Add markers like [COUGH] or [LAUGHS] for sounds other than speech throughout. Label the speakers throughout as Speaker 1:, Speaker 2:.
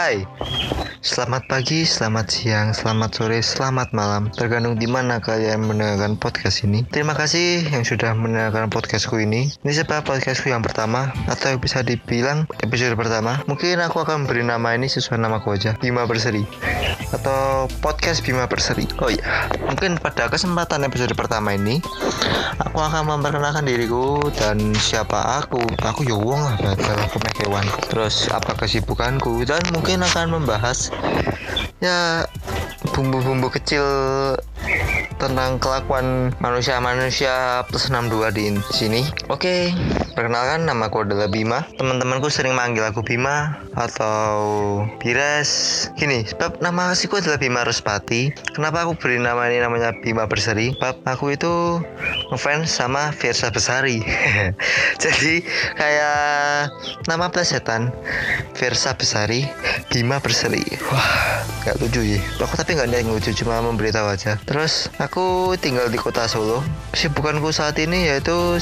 Speaker 1: Hai, selamat pagi, selamat siang, selamat sore, selamat malam. Tergantung di mana kalian mendengarkan podcast ini. Terima kasih yang sudah mendengarkan podcastku ini. Ini sebab podcastku yang pertama Atau bisa dibilang episode pertama. Mungkin aku akan beri nama ini sesuai namaku aja. Bima Berseri Atau podcast Bima Berseri. Oh iya, mungkin pada kesempatan episode pertama ini Aku akan memperkenalkan diriku dan siapa aku. Aku ya wong lah, aku hewan. Terus apa kesibukanku? Dan mungkin akan membahas Ya bumbu-bumbu kecil tentang kelakuan manusia-manusia plus 62 di sini. Oke, perkenalkan nama aku adalah Bima. Teman-temanku sering manggil aku Bima atau Bires. Gini, sebab nama asliku adalah Bima Ruspati. Kenapa aku beri nama ini namanya Bima Berseri? Sebab aku itu ngefans sama Versa Besari. [LAUGHS] Jadi kayak nama plesetan Versa Besari, Bima Berseri. Wah, gak lucu ya. Aku tapi nggak niat lucu, cuma memberitahu aja. Terus Aku tinggal di kota Solo. Kesibukanku saat ini yaitu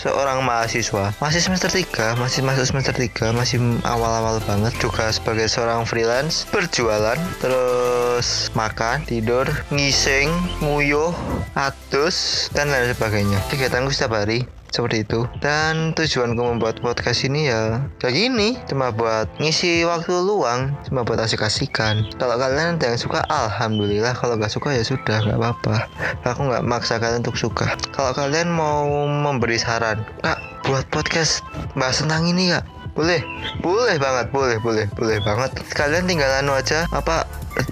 Speaker 1: seorang mahasiswa. Masih semester 3, masih masuk semester 3, masih awal-awal banget. Juga sebagai seorang freelance, berjualan, terus makan, tidur, ngising, nguyuh, atus, dan lain sebagainya. Kegiatanku setiap hari seperti itu. Dan tujuanku membuat podcast ini ya kayak gini. Cuma buat ngisi waktu luang cuma buat asik-asikan. Kalau kalian ada yang suka alhamdulillah. Kalau gak suka ya sudah nggak apa-apa. Aku nggak maksa kalian untuk suka. Kalau kalian mau memberi saran kak buat podcast bahas tentang ini kak boleh boleh banget boleh boleh boleh banget. Kalian tinggal anu aja apa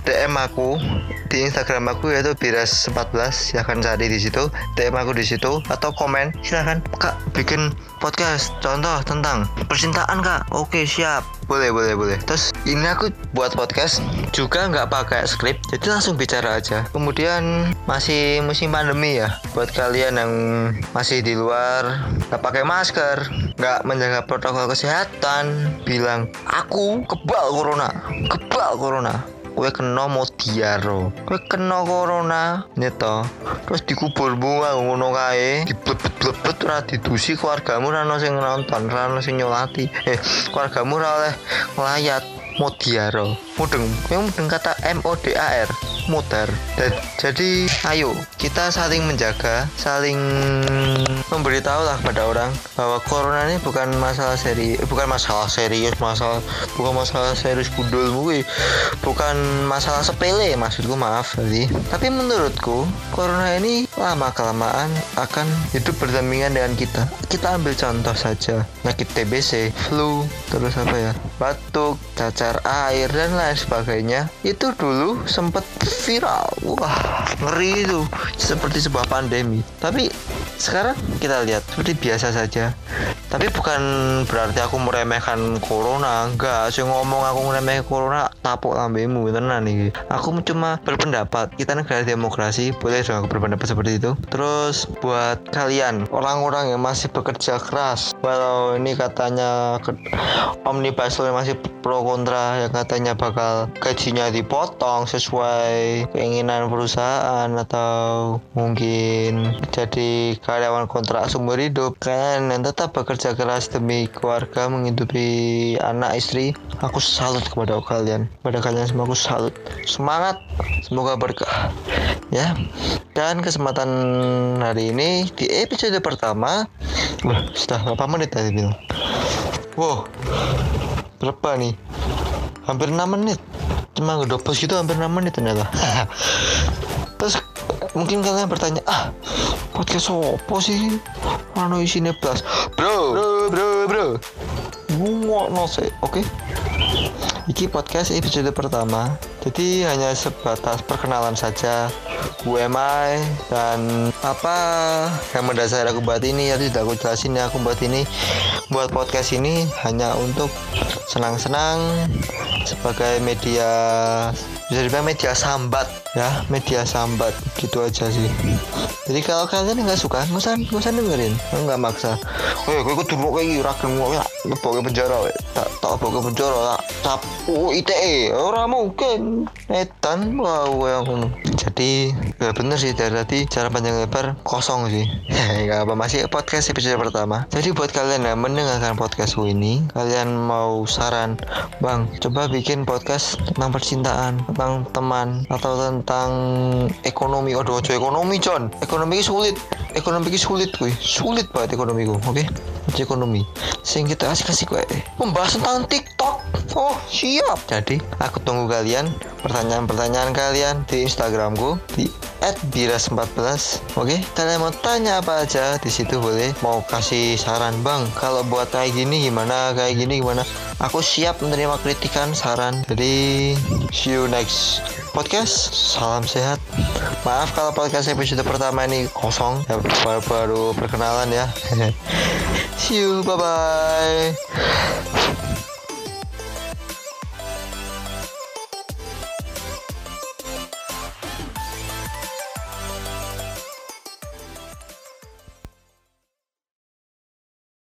Speaker 1: DM aku di Instagram aku yaitu biras14 silahkan cari di situ. DM aku di situ atau komen silahkan. Kak bikin podcast contoh tentang percintaan kak. Oke siap boleh boleh boleh. Terus ini aku buat podcast juga nggak pakai skrip jadi langsung bicara aja. Kemudian masih musim pandemi ya buat kalian yang masih di luar nggak pakai masker nggak menjaga protokol kesehatan bilang aku kebal corona kebal corona kue kena modiaro. Kue kena corona nyeto terus dikubur bunga ngono kae diblebet blebet ora didusi keluargamu ora sing nonton ora sing nyolati. Eh keluargamu ora oleh ngelayat modiaro. Mudeng yang mudeng kata M O D A R muter. Jadi ayo kita saling menjaga saling memberitahu lah pada orang bahwa corona ini bukan masalah seri bukan masalah serius masalah bukan masalah serius budul mungkin bukan masalah sepele maksudku maaf tadi tapi menurutku corona ini lama kelamaan akan hidup berdampingan dengan kita. Kita ambil contoh saja penyakit TBC flu terus apa ya batuk cacar air dan lain sebagainya. Itu dulu sempat viral. Wah ngeri itu. Seperti sebuah pandemi. Tapi sekarang kita lihat seperti biasa saja tapi bukan berarti aku meremehkan corona enggak. Saya ngomong aku meremehkan corona tapuk lambemu tenan nih aku cuma berpendapat kita negara demokrasi boleh dong aku berpendapat seperti itu. Terus buat kalian orang-orang yang masih bekerja keras walau ini katanya omnibus law masih pro kontra yang katanya bakal gajinya dipotong sesuai keinginan perusahaan atau mungkin jadi karyawan kontrak seumur hidup kan? Yang tetap bekerja keras demi keluarga menghidupi anak istri aku salut kepada kalian. Kepada kalian semua aku salut. Semangat! Semoga berkah. Ya. Dan kesempatan hari ini di episode pertama wah sudah berapa menit tadi bilang wow. Berapa nih? Hampir 6 menit. Cuma post gitu hampir 6 menit ternyata. [LAUGHS] Terus mungkin kalian bertanya ah podcast apa sih? Mana isinya plus bro bro bro bro. No sih oke? Okay? Iki podcast episode pertama. Jadi hanya sebatas perkenalan saja. Who am I dan apa? Yang mendasari aku buat ini ya tidak aku jelasin ya aku buat ini. Buat podcast ini hanya untuk senang-senang sebagai media bisa dibilang media sambat ya. Media sambat gitu aja sih jadi kalau kalian nggak suka nggak usah nggak usah dengerin. Nggak maksa. Oh ya gue turun kayak rakyat gue ya. Bawa ke penjara tak tak bawa ke penjara tak cap oh ITE orang mungkin. Etan wah gue yang jadi ya bener sih dari tadi cara panjang lebar kosong sih. [LAUGHS] Nggak apa masih podcast episode pertama. Jadi buat kalian yang mendengarkan podcastku ini kalian mau saran bang coba bikin podcast tentang percintaan tentang teman atau tentang ekonomi. Aduh coy ekonomi John sulit. Ekonomi sulit kuy. Sulit banget ekonomiku oke? Okay? ekonomi. Sing kita kasih kasih gue membahas tentang TikTok. Oh siap. Jadi aku tunggu kalian pertanyaan-pertanyaan kalian di Instagramku di @biras14 oke? Kalian mau tanya apa aja di situ boleh. Mau kasih saran bang. Kalau buat kayak gini gimana? Kayak gini gimana? Aku siap menerima kritikan saran. Jadi see you next podcast salam sehat. Maaf kalau podcast episode pertama ini kosong. Ya baru-baru perkenalan ya. [LAUGHS] See you bye bye